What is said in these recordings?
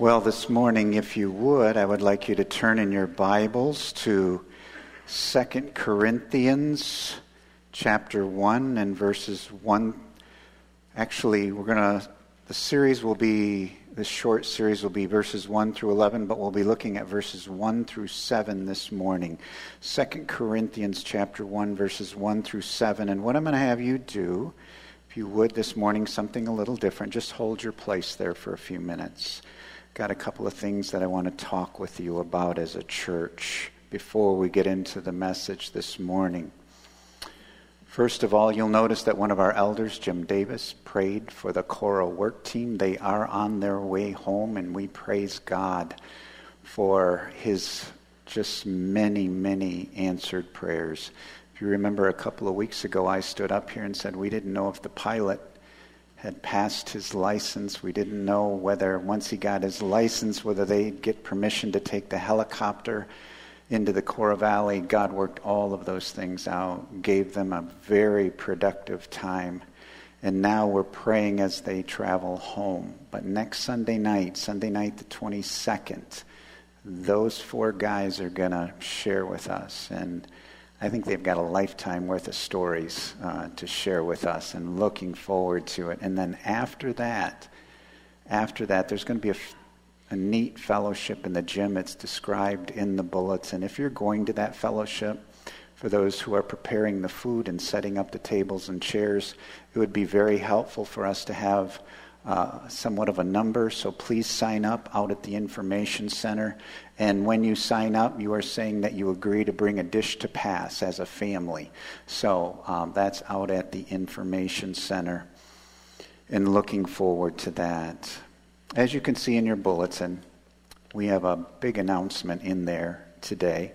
Well, this morning, if you would, I would like you to turn in your Bibles to Second Corinthians chapter 1 and verses 1. Actually, we're going to, the series will be, this short series will be verses 1 through 11, but we'll be looking at verses 1 through 7 this morning. Second Corinthians chapter 1, verses 1 through 7. And what I'm going to have you do, if you would this morning, something a little different, just hold your place there for a few minutes got a couple of things that I want to talk with you about as a church before we get into the message this morning. First of all, you'll notice that one of our elders, Jim Davis, prayed for the choral work team. They are on their way home, and we praise God for his just many, many answered prayers. If you remember a couple of weeks ago, I stood up here and said we didn't know if the pilot had passed his license. We didn't know whether, once he got his license, whether they'd get permission to take the helicopter into the Cora Valley. God worked all of those things out, gave them a very productive time. And now we're praying as they travel home. But next Sunday night, Sunday night the 22nd, those four guys are going to share with us. And I think they've got a lifetime worth of stories uh, to share with us and looking forward to it. And then after that, after that, there's going to be a, a neat fellowship in the gym. It's described in the bullets. And if you're going to that fellowship, for those who are preparing the food and setting up the tables and chairs, it would be very helpful for us to have uh, somewhat of a number, so please sign up out at the information center. And when you sign up, you are saying that you agree to bring a dish to pass as a family. So um, that's out at the information center. And looking forward to that. As you can see in your bulletin, we have a big announcement in there today.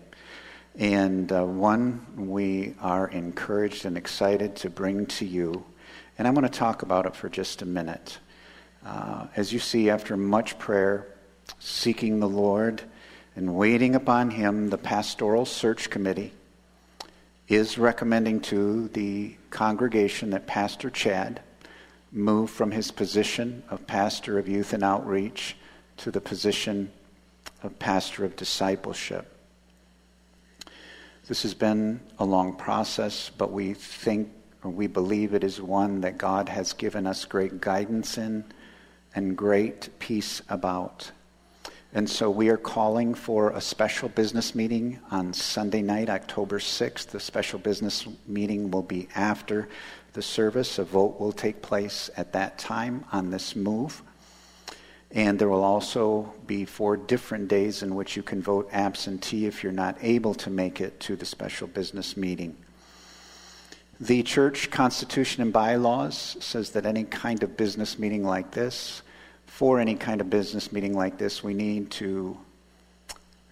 And uh, one we are encouraged and excited to bring to you. And I'm going to talk about it for just a minute. Uh, as you see, after much prayer, seeking the Lord, and waiting upon Him, the Pastoral Search Committee is recommending to the congregation that Pastor Chad move from his position of pastor of youth and outreach to the position of pastor of discipleship. This has been a long process, but we think or we believe it is one that God has given us great guidance in and great peace about. And so we are calling for a special business meeting on Sunday night, October 6th. The special business meeting will be after the service. A vote will take place at that time on this move. And there will also be four different days in which you can vote absentee if you're not able to make it to the special business meeting. The church constitution and bylaws says that any kind of business meeting like this for any kind of business meeting like this, we need to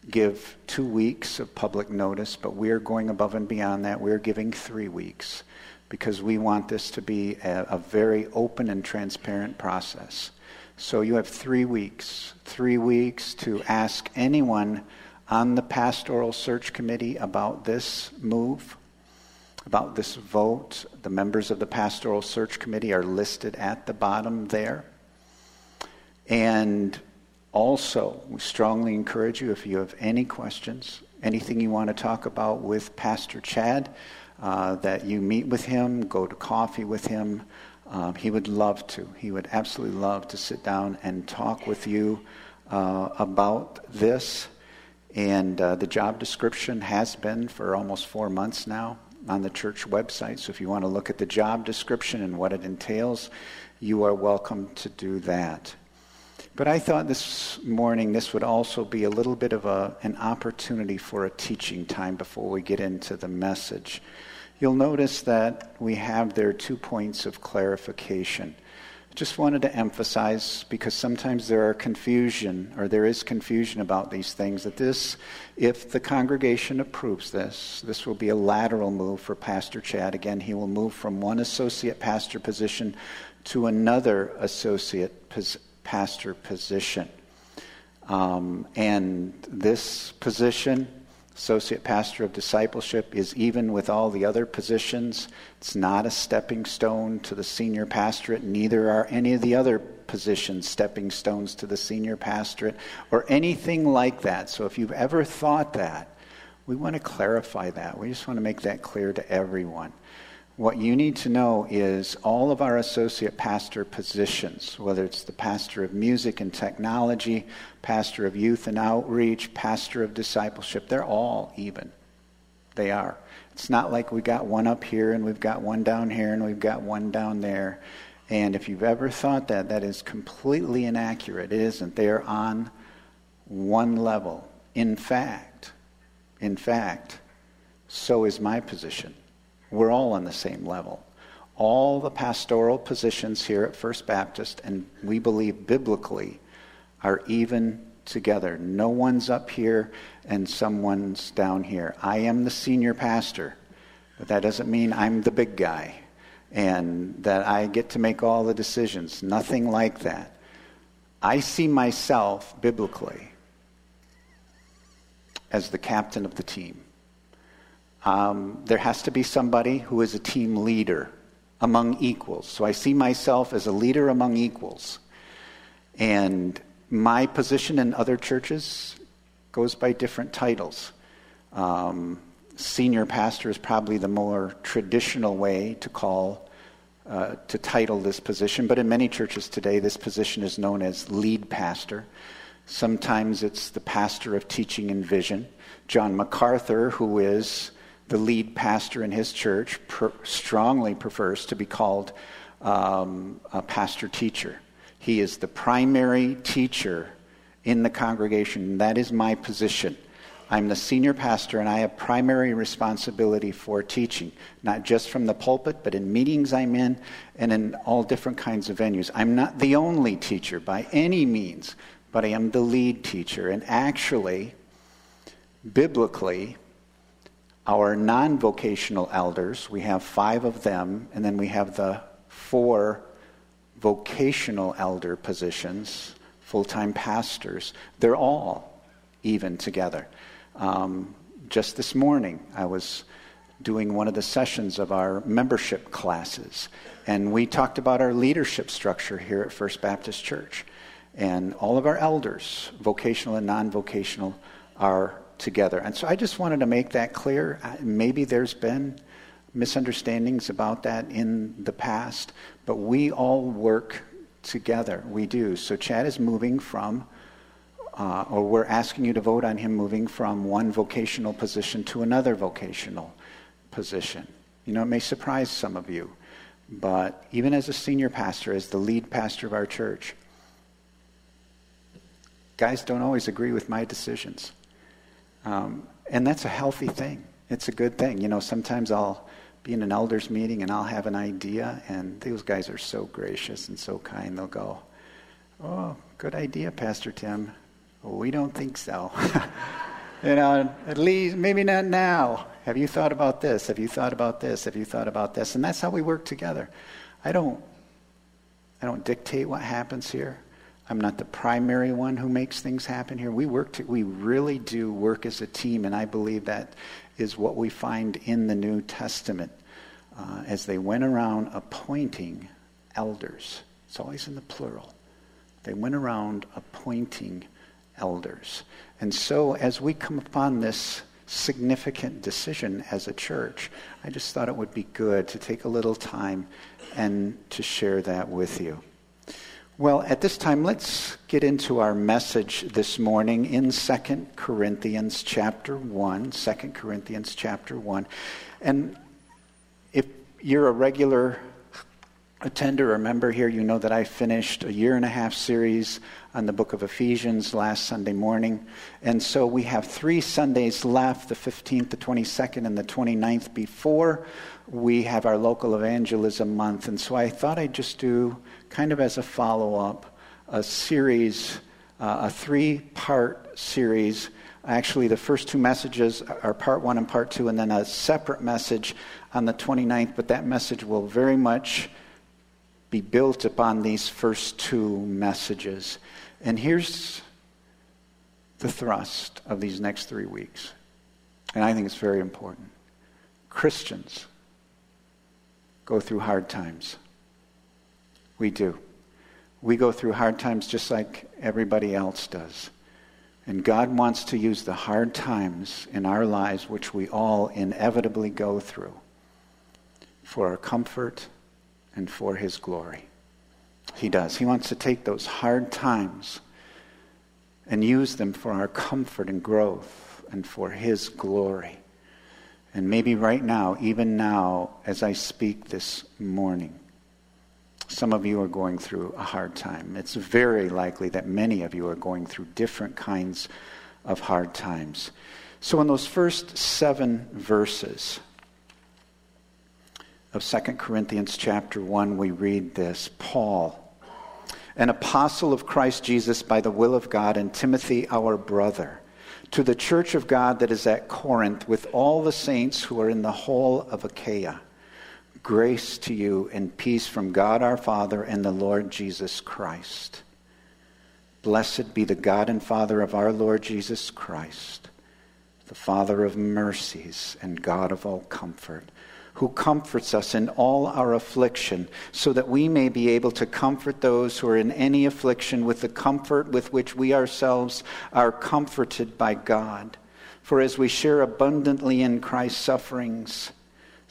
give two weeks of public notice, but we're going above and beyond that. We're giving three weeks because we want this to be a, a, very open and transparent process. So you have three weeks, three weeks to ask anyone on the pastoral search committee about this move, about this vote. The members of the pastoral search committee are listed at the bottom there. And also, we strongly encourage you if you have any questions, anything you want to talk about with Pastor Chad, uh, that you meet with him, go to coffee with him. Um, he would love to. He would absolutely love to sit down and talk with you uh, about this. And uh, the job description has been for almost four months now on the church website. So if you want to look at the job description and what it entails, you are welcome to do that. But I thought this morning this would also be a little bit of a, an opportunity for a teaching time before we get into the message. You'll notice that we have there two points of clarification. Just wanted to emphasize because sometimes there are confusion or there is confusion about these things that this if the congregation approves this this will be a lateral move for pastor Chad again he will move from one associate pastor position to another associate position pastor position. Um, and this position Associate pastor of discipleship is even with all the other positions. It's not a stepping stone to the senior pastorate. Neither are any of the other positions stepping stones to the senior pastorate or anything like that. So if you've ever thought that, we want to clarify that. We just want to make that clear to everyone. What you need to know is all of our associate pastor positions, whether it's the pastor of music and technology, pastor of youth and outreach, pastor of discipleship, they're all even. They are. It's not like we got one up here and we've got one down here and we've got one down there. And if you've ever thought that, that is completely inaccurate. It isn't. They are on one level. In fact, in fact, so is my position. We're all on the same level. All the pastoral positions here at First Baptist, and we believe biblically, are even together. No one's up here and someone's down here. I am the senior pastor, but that doesn't mean I'm the big guy and that I get to make all the decisions. Nothing like that. I see myself biblically as the captain of the team. Um, there has to be somebody who is a team leader among equals. So I see myself as a leader among equals. And my position in other churches goes by different titles. Um, senior pastor is probably the more traditional way to call, uh, to title this position. But in many churches today, this position is known as lead pastor. Sometimes it's the pastor of teaching and vision. John MacArthur, who is the lead pastor in his church per, strongly prefers to be called um, a pastor teacher. He is the primary teacher in the congregation. That is my position. I'm the senior pastor and I have primary responsibility for teaching, not just from the pulpit, but in meetings I'm in and in all different kinds of venues. I'm not the only teacher by any means, but I am the lead teacher. And actually, biblically, our non vocational elders, we have five of them, and then we have the four vocational elder positions, full time pastors. They're all even together. Um, just this morning, I was doing one of the sessions of our membership classes, and we talked about our leadership structure here at First Baptist Church. And all of our elders, vocational and non vocational, are together. And so I just wanted to make that clear. Maybe there's been misunderstandings about that in the past, but we all work together. We do. So Chad is moving from, uh, or we're asking you to vote on him moving from one vocational position to another vocational position. You know, it may surprise some of you, but even as a senior pastor, as the lead pastor of our church, guys don't always agree with my decisions. Um, and that's a healthy thing. It's a good thing. You know, sometimes I'll be in an elders meeting and I'll have an idea, and those guys are so gracious and so kind. They'll go, Oh, good idea, Pastor Tim. We don't think so. you know, at least maybe not now. Have you thought about this? Have you thought about this? Have you thought about this? And that's how we work together. I don't I don't dictate what happens here. I'm not the primary one who makes things happen here. We work to, we really do work as a team, and I believe that is what we find in the New Testament uh, as they went around appointing elders. It's always in the plural. They went around appointing elders. And so as we come upon this significant decision as a church, I just thought it would be good to take a little time and to share that with you. Well, at this time, let's get into our message this morning in 2 Corinthians chapter 1. 2 Corinthians chapter 1. And if you're a regular attender or member here, you know that I finished a year and a half series on the book of Ephesians last Sunday morning. And so we have three Sundays left the 15th, the 22nd, and the 29th before we have our local evangelism month. And so I thought I'd just do kind of as a follow up, a series, uh, a three part series. Actually, the first two messages are part one and part two, and then a separate message on the 29th, but that message will very much be built upon these first two messages. And here's the thrust of these next three weeks And I think it's very important. Christians go through hard times. We do. We go through hard times just like everybody else does. And God wants to use the hard times in our lives, which we all inevitably go through, for our comfort and for His glory. He does. He wants to take those hard times and use them for our comfort and growth and for His glory. And maybe right now, even now, as I speak this morning, some of you are going through a hard time. It's very likely that many of you are going through different kinds of hard times. So, in those first seven verses of 2 Corinthians chapter 1, we read this Paul, an apostle of Christ Jesus by the will of God, and Timothy, our brother, to the church of God that is at Corinth, with all the saints who are in the whole of Achaia. Grace to you and peace from God our Father and the Lord Jesus Christ. Blessed be the God and Father of our Lord Jesus Christ, the Father of mercies and God of all comfort who comforts us in all our affliction, so that we may be able to comfort those who are in any affliction with the comfort with which we ourselves are comforted by God. For as we share abundantly in Christ's sufferings,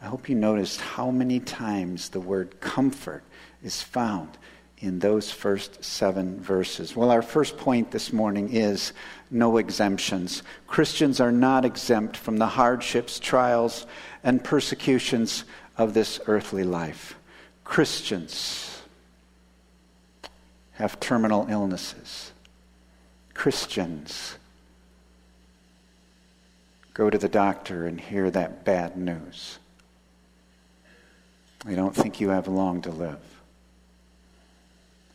I hope you noticed how many times the word comfort is found in those first seven verses. Well, our first point this morning is no exemptions. Christians are not exempt from the hardships, trials, and persecutions of this earthly life. Christians have terminal illnesses. Christians go to the doctor and hear that bad news. They don't think you have long to live.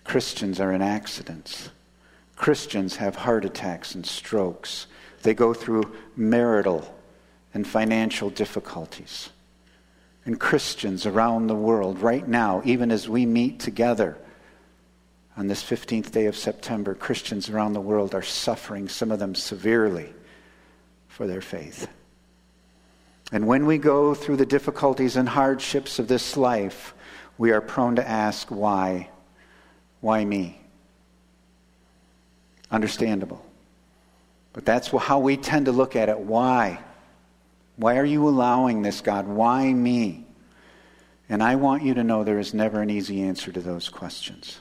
Christians are in accidents. Christians have heart attacks and strokes. They go through marital and financial difficulties and Christians around the world right now, even as we meet together on this 15th day of September, Christians around the world are suffering, some of them severely, for their faith. And when we go through the difficulties and hardships of this life, we are prone to ask, why? Why me? Understandable. But that's how we tend to look at it. Why? Why are you allowing this, God? Why me? And I want you to know there is never an easy answer to those questions.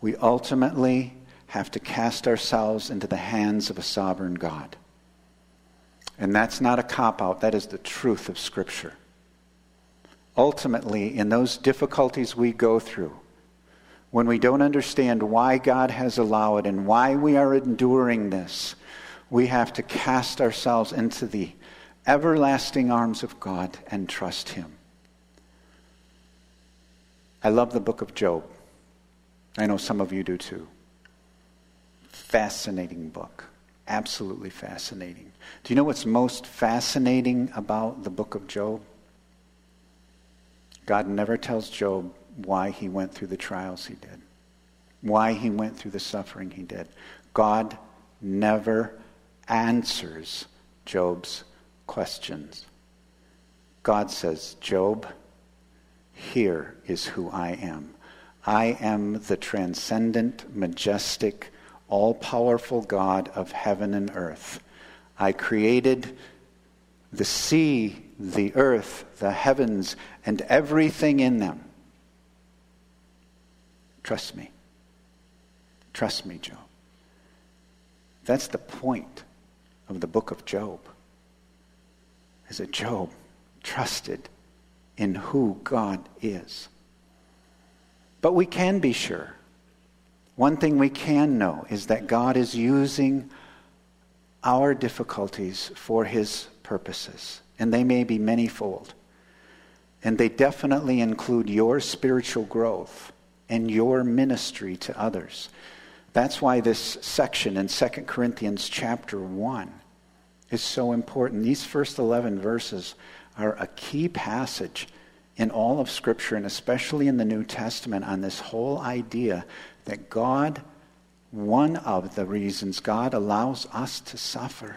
We ultimately have to cast ourselves into the hands of a sovereign God. And that's not a cop out, that is the truth of Scripture. Ultimately, in those difficulties we go through, when we don't understand why God has allowed and why we are enduring this, we have to cast ourselves into the everlasting arms of God and trust Him. I love the book of Job. I know some of you do too. Fascinating book. Absolutely fascinating. Do you know what's most fascinating about the book of Job? God never tells Job why he went through the trials he did, why he went through the suffering he did. God never answers Job's questions. God says, Job, here is who I am. I am the transcendent, majestic, all powerful God of heaven and earth. I created the sea, the earth, the heavens, and everything in them. Trust me. Trust me, Job. That's the point of the book of Job is that Job trusted in who God is. But we can be sure. One thing we can know is that God is using our difficulties for his purposes. and they may be manyfold. And they definitely include your spiritual growth and your ministry to others. That's why this section in 2 Corinthians chapter 1 is so important. These first 11 verses are a key passage in all of Scripture, and especially in the New Testament, on this whole idea that God, one of the reasons God allows us to suffer,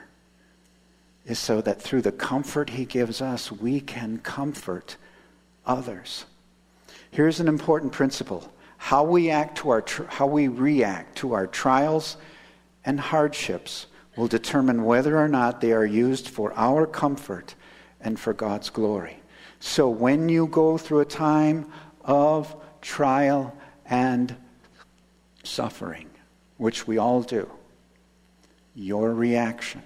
is so that through the comfort He gives us, we can comfort others. Here's an important principle how we, act to our, how we react to our trials and hardships will determine whether or not they are used for our comfort and for God's glory. So when you go through a time of trial and suffering, which we all do, your reaction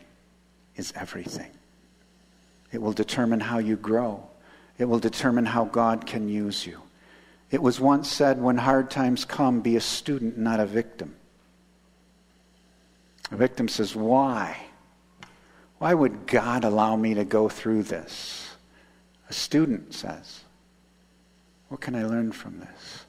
is everything. It will determine how you grow. It will determine how God can use you. It was once said when hard times come, be a student, not a victim. A victim says, Why? Why would God allow me to go through this? A student says, What can I learn from this?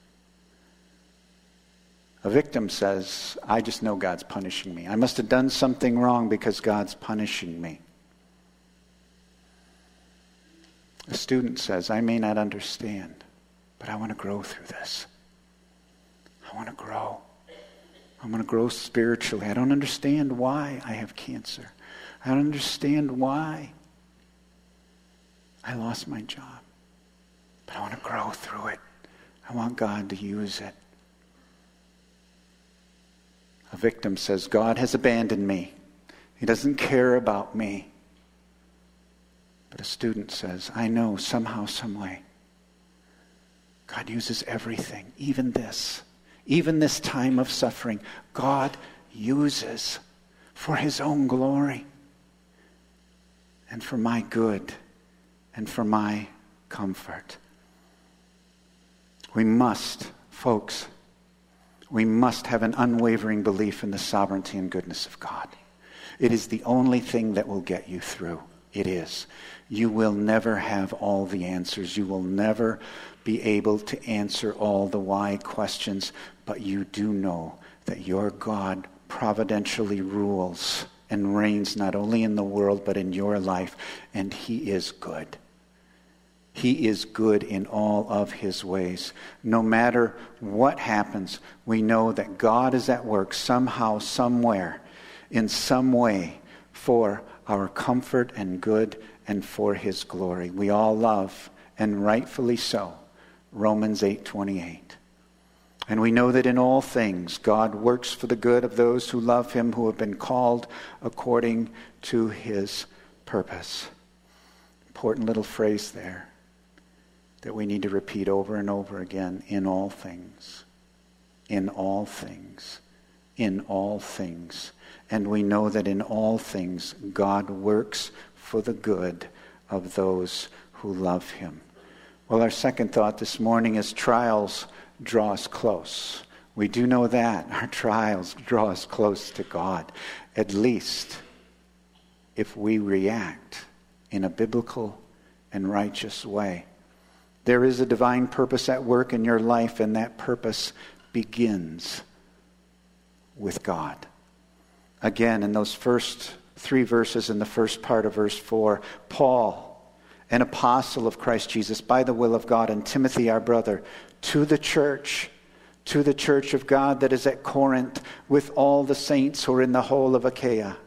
A victim says, I just know God's punishing me. I must have done something wrong because God's punishing me. A student says, I may not understand, but I want to grow through this. I want to grow. I want to grow spiritually. I don't understand why I have cancer. I don't understand why I lost my job. But I want to grow through it. I want God to use it. A victim says, God has abandoned me. He doesn't care about me. But a student says, I know somehow, some way, God uses everything, even this, even this time of suffering. God uses for his own glory and for my good and for my comfort. We must, folks, we must have an unwavering belief in the sovereignty and goodness of God. It is the only thing that will get you through. It is. You will never have all the answers. You will never be able to answer all the why questions, but you do know that your God providentially rules and reigns not only in the world but in your life, and He is good. He is good in all of his ways. No matter what happens, we know that God is at work somehow, somewhere, in some way for our comfort and good and for his glory. We all love, and rightfully so, Romans 8:28. And we know that in all things God works for the good of those who love him who have been called according to his purpose. Important little phrase there that we need to repeat over and over again in all things. In all things. In all things. And we know that in all things God works for the good of those who love him. Well, our second thought this morning is trials draw us close. We do know that. Our trials draw us close to God, at least if we react in a biblical and righteous way. There is a divine purpose at work in your life, and that purpose begins with God. Again, in those first three verses, in the first part of verse 4, Paul, an apostle of Christ Jesus by the will of God, and Timothy, our brother, to the church, to the church of God that is at Corinth, with all the saints who are in the whole of Achaia.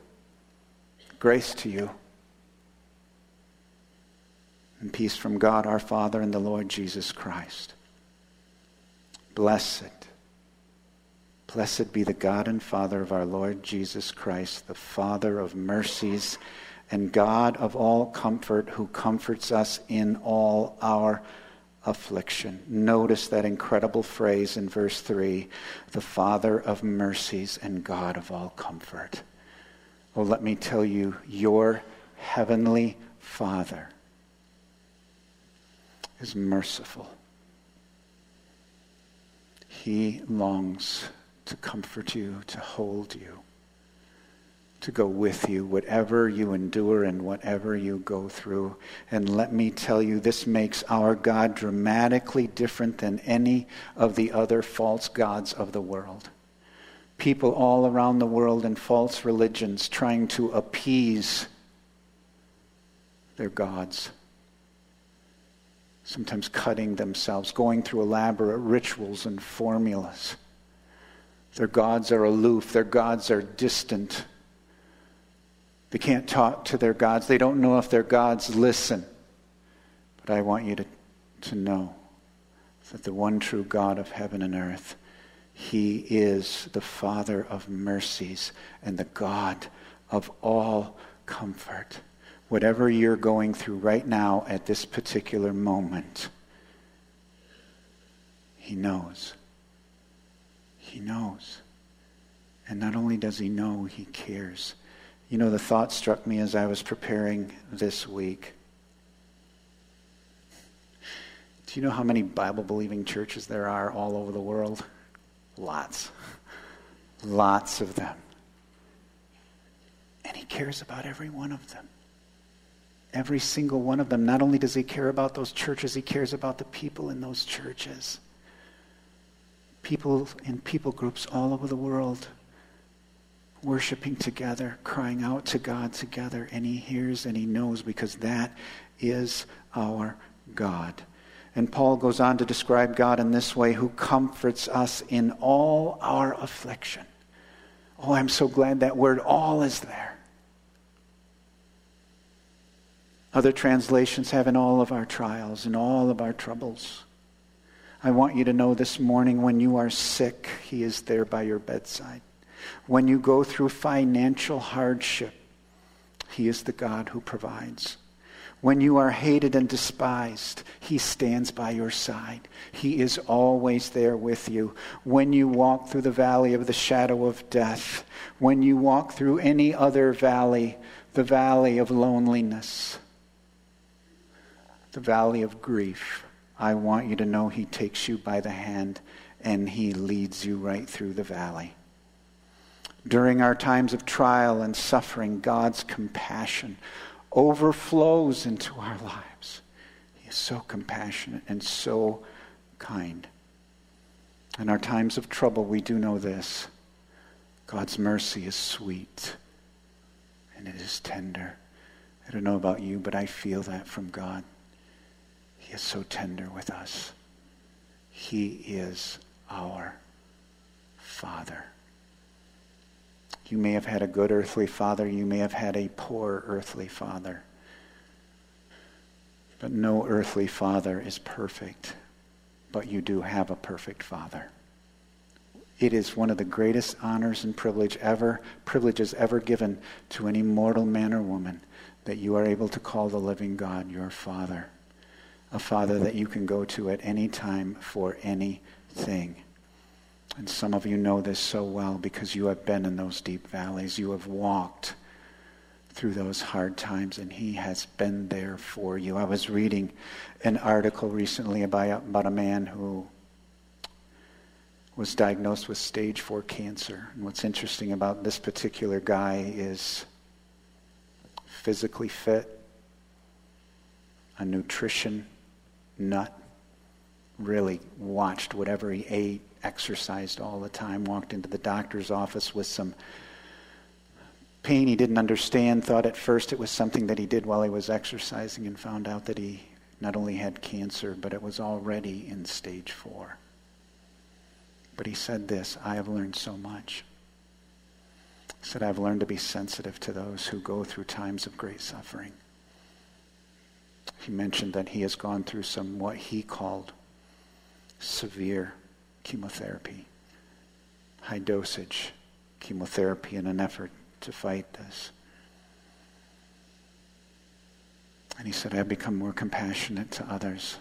Grace to you and peace from God our Father and the Lord Jesus Christ. Blessed, blessed be the God and Father of our Lord Jesus Christ, the Father of mercies and God of all comfort, who comforts us in all our affliction. Notice that incredible phrase in verse 3 the Father of mercies and God of all comfort. Well, let me tell you, your heavenly Father is merciful. He longs to comfort you, to hold you. to go with you, whatever you endure and whatever you go through. And let me tell you, this makes our God dramatically different than any of the other false gods of the world. People all around the world in false religions trying to appease their gods. Sometimes cutting themselves, going through elaborate rituals and formulas. Their gods are aloof, their gods are distant they can't talk to their gods. They don't know if their gods listen. But I want you to, to know that the one true God of heaven and earth, He is the Father of mercies and the God of all comfort. Whatever you're going through right now at this particular moment, He knows. He knows. And not only does He know, He cares. You know, the thought struck me as I was preparing this week. Do you know how many Bible believing churches there are all over the world? Lots. Lots of them. And he cares about every one of them. Every single one of them. Not only does he care about those churches, he cares about the people in those churches. People in people groups all over the world worshiping together, crying out to God together, and He hears and He knows because that is our God. And Paul goes on to describe God in this way who comforts us in all our affliction. Oh, I'm so glad that word all is there. Other translations have in all of our trials, in all of our troubles. I want you to know this morning when you are sick, He is there by your bedside. When you go through financial hardship, He is the God who provides. When you are hated and despised, He stands by your side. He is always there with you. When you walk through the valley of the shadow of death, when you walk through any other valley, the valley of loneliness, the valley of grief, I want you to know He takes you by the hand and He leads you right through the valley. During our times of trial and suffering, God's compassion overflows into our lives. He is so compassionate and so kind. In our times of trouble, we do know this God's mercy is sweet and it is tender. I don't know about you, but I feel that from God. He is so tender with us. He is our Father. You may have had a good earthly father. You may have had a poor earthly father. But no earthly father is perfect. But you do have a perfect father. It is one of the greatest honors and privilege ever, privileges ever given to any mortal man or woman that you are able to call the living God your father. A father that you can go to at any time for anything. And some of you know this so well because you have been in those deep valleys. You have walked through those hard times, and He has been there for you. I was reading an article recently about, about a man who was diagnosed with stage four cancer. And what's interesting about this particular guy is physically fit, a nutrition nut, really watched whatever he ate, exercised all the time, walked into the doctor's office with some pain he didn't understand, thought at first it was something that he did while he was exercising, and found out that he not only had cancer, but it was already in stage four. But he said this I have learned so much. He said, I've learned to be sensitive to those who go through times of great suffering. He mentioned that he has gone through some what he called severe chemotherapy, high dosage chemotherapy in an effort to fight this. And he said, I've become more compassionate to others.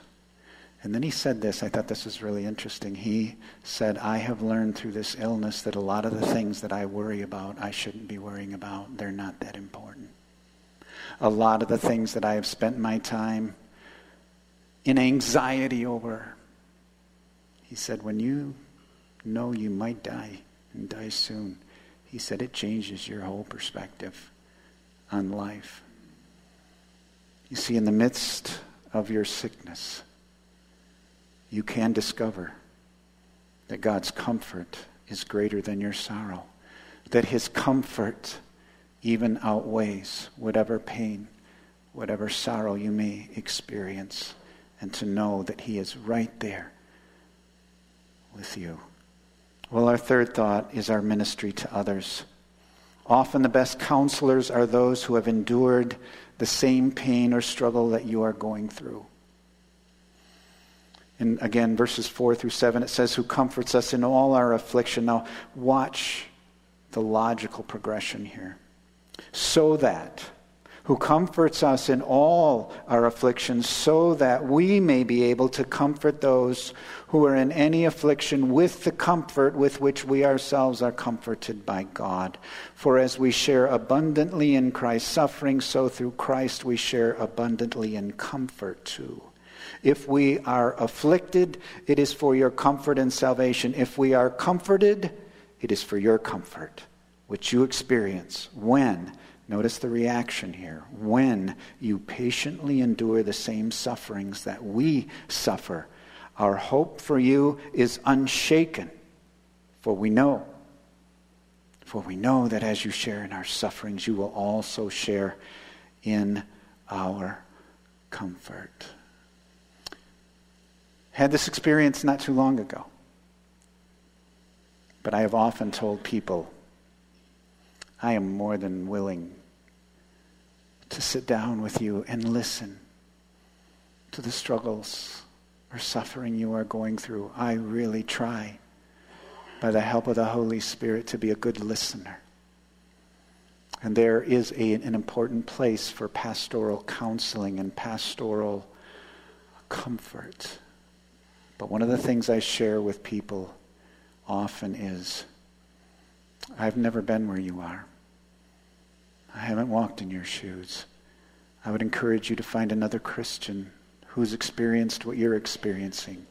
And then he said this, I thought this was really interesting. He said, I have learned through this illness that a lot of the things that I worry about, I shouldn't be worrying about. They're not that important. A lot of the things that I have spent my time in anxiety over, he said, when you know you might die and die soon, He said it changes your whole perspective on life. You see, in the midst of your sickness, you can discover that God's comfort is greater than your sorrow, that His comfort even outweighs whatever pain, whatever sorrow you may experience, and to know that He is right there with you. Well, our third thought is our ministry to others. Often the best counselors are those who have endured the same pain or struggle that you are going through. And again, verses 4 through 7, it says, Who comforts us in all our affliction. Now, watch the logical progression here. So that who comforts us in all our afflictions, so that we may be able to comfort those who are in any affliction with the comfort with which we ourselves are comforted by God. For as we share abundantly in Christ's suffering, so through Christ we share abundantly in comfort too. If we are afflicted, it is for your comfort and salvation. If we are comforted, it is for your comfort, which you experience when Notice the reaction here. When you patiently endure the same sufferings that we suffer, our hope for you is unshaken. For we know, for we know that as you share in our sufferings, you will also share in our comfort. Had this experience not too long ago. But I have often told people I am more than willing to sit down with you and listen to the struggles or suffering you are going through. I really try, by the help of the Holy Spirit, to be a good listener. And there is a, an important place for pastoral counseling and pastoral comfort. But one of the things I share with people often is I've never been where you are. I haven't walked in your shoes. I would encourage you to find another Christian who's experienced what you're experiencing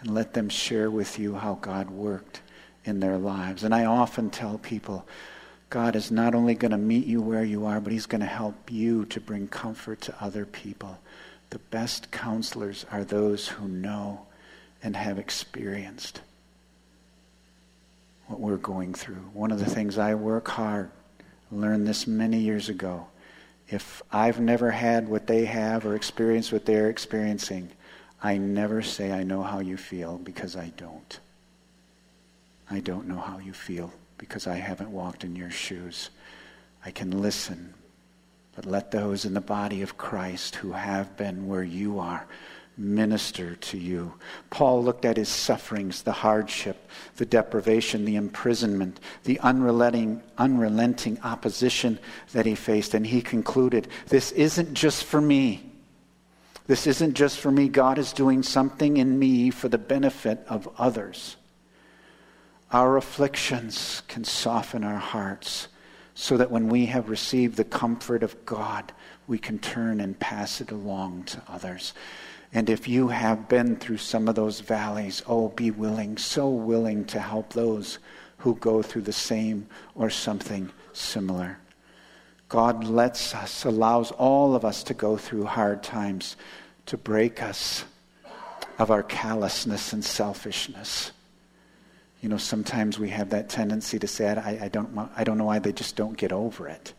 and let them share with you how God worked in their lives. And I often tell people, God is not only going to meet you where you are, but He's going to help you to bring comfort to other people. The best counselors are those who know and have experienced what we're going through. One of the things I work hard learned this many years ago. If I've never had what they have or experienced what they're experiencing, I never say I know how you feel because I don't. I don't know how you feel because I haven't walked in your shoes. I can listen, but let those in the body of Christ who have been where you are minister to you. Paul looked at his sufferings, the hardship, the deprivation, the imprisonment, the unrelenting, unrelenting opposition that he faced, and he concluded this isn't just for me. This isn't just for me. God is doing something in me for the benefit of others. Our afflictions can soften our hearts so that when we have received the comfort of God, we can turn and pass it along to others. And if you have been through some of those valleys, oh, be willing, so willing to help those who go through the same or something similar. God lets us, allows all of us to go through hard times to break us of our callousness and selfishness. You know, sometimes we have that tendency to say, I, I, don't, I don't know why they just don't get over it.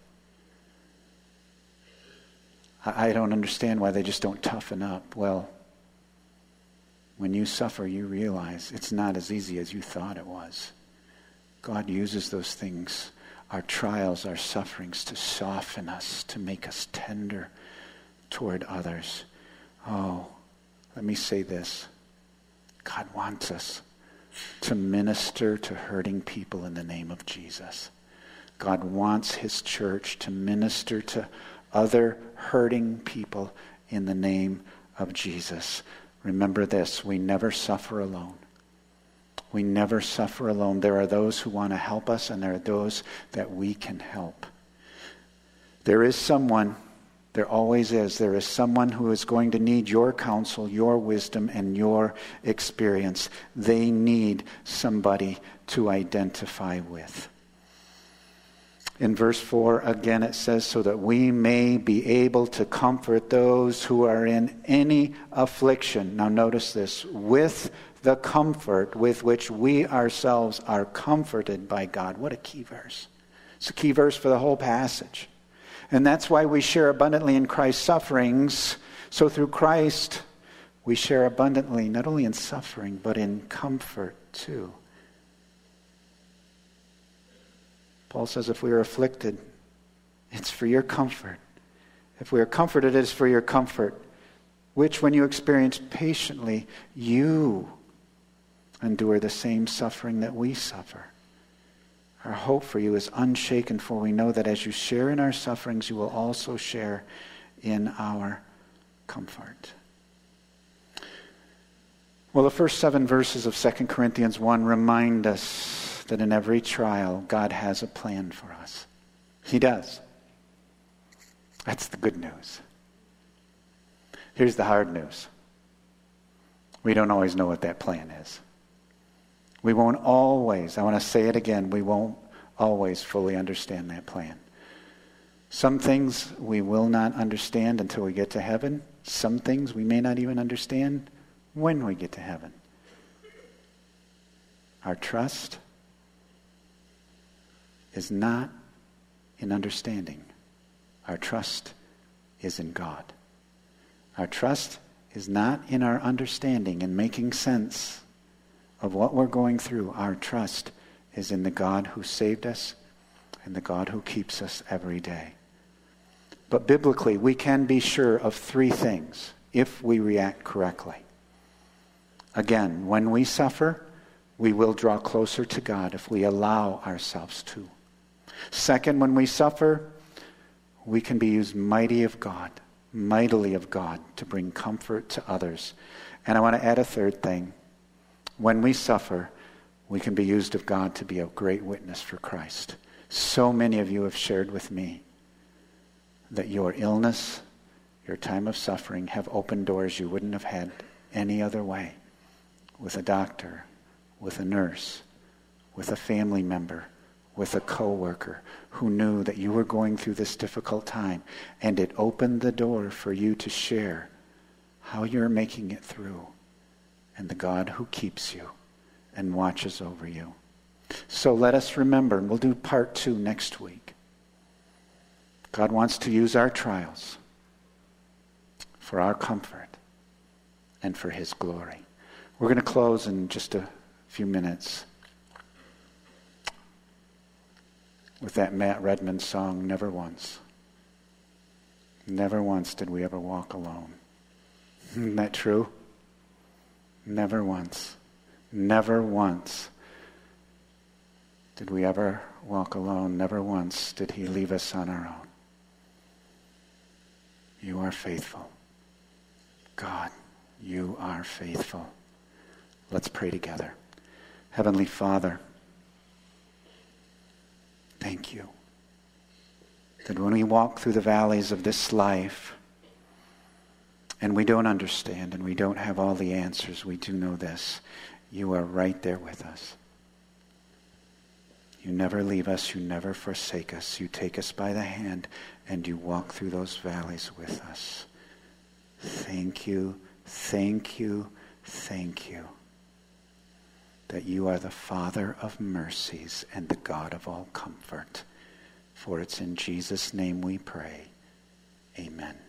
I don't understand why they just don't toughen up. Well, when you suffer, you realize it's not as easy as you thought it was. God uses those things, our trials, our sufferings, to soften us, to make us tender toward others. Oh, let me say this God wants us to minister to hurting people in the name of Jesus. God wants his church to minister to other hurting people in the name of Jesus. Remember this we never suffer alone. We never suffer alone. There are those who want to help us, and there are those that we can help. There is someone, there always is, there is someone who is going to need your counsel, your wisdom, and your experience. They need somebody to identify with. In verse 4, again it says, so that we may be able to comfort those who are in any affliction. Now, notice this with the comfort with which we ourselves are comforted by God. What a key verse. It's a key verse for the whole passage. And that's why we share abundantly in Christ's sufferings. So through Christ, we share abundantly, not only in suffering, but in comfort too. Paul says, if we are afflicted, it's for your comfort. If we are comforted, it is for your comfort, which, when you experience patiently, you endure the same suffering that we suffer. Our hope for you is unshaken, for we know that as you share in our sufferings, you will also share in our comfort. Well, the first seven verses of 2 Corinthians 1 remind us that in every trial, God has a plan for us. He does. That's the good news. Here's the hard news we don't always know what that plan is. We won't always, I want to say it again, we won't always fully understand that plan. Some things we will not understand until we get to heaven. Some things we may not even understand when we get to heaven. Our trust is not in understanding. Our trust is in God. Our trust is not in our understanding and making sense of what we're going through. Our trust is in the God who saved us and the God who keeps us every day. But biblically, we can be sure of three things if we react correctly. Again, when we suffer, we will draw closer to God if we allow ourselves to. Second, when we suffer, we can be used mighty of God, mightily of God, to bring comfort to others. And I want to add a third thing. When we suffer, we can be used of God to be a great witness for Christ. So many of you have shared with me that your illness, your time of suffering, have opened doors you wouldn't have had any other way with a doctor, with a nurse, with a family member with a coworker who knew that you were going through this difficult time and it opened the door for you to share how you're making it through and the God who keeps you and watches over you. So let us remember, and we'll do part two next week. God wants to use our trials for our comfort and for his glory. We're going to close in just a few minutes. With that Matt Redman song, Never Once. Never once did we ever walk alone. Isn't that true? Never once. Never once did we ever walk alone. Never once did he leave us on our own. You are faithful. God, you are faithful. Let's pray together. Heavenly Father, Thank you. That when we walk through the valleys of this life and we don't understand and we don't have all the answers, we do know this. You are right there with us. You never leave us. You never forsake us. You take us by the hand and you walk through those valleys with us. Thank you, thank you, thank you that you are the Father of mercies and the God of all comfort. For it's in Jesus' name we pray. Amen.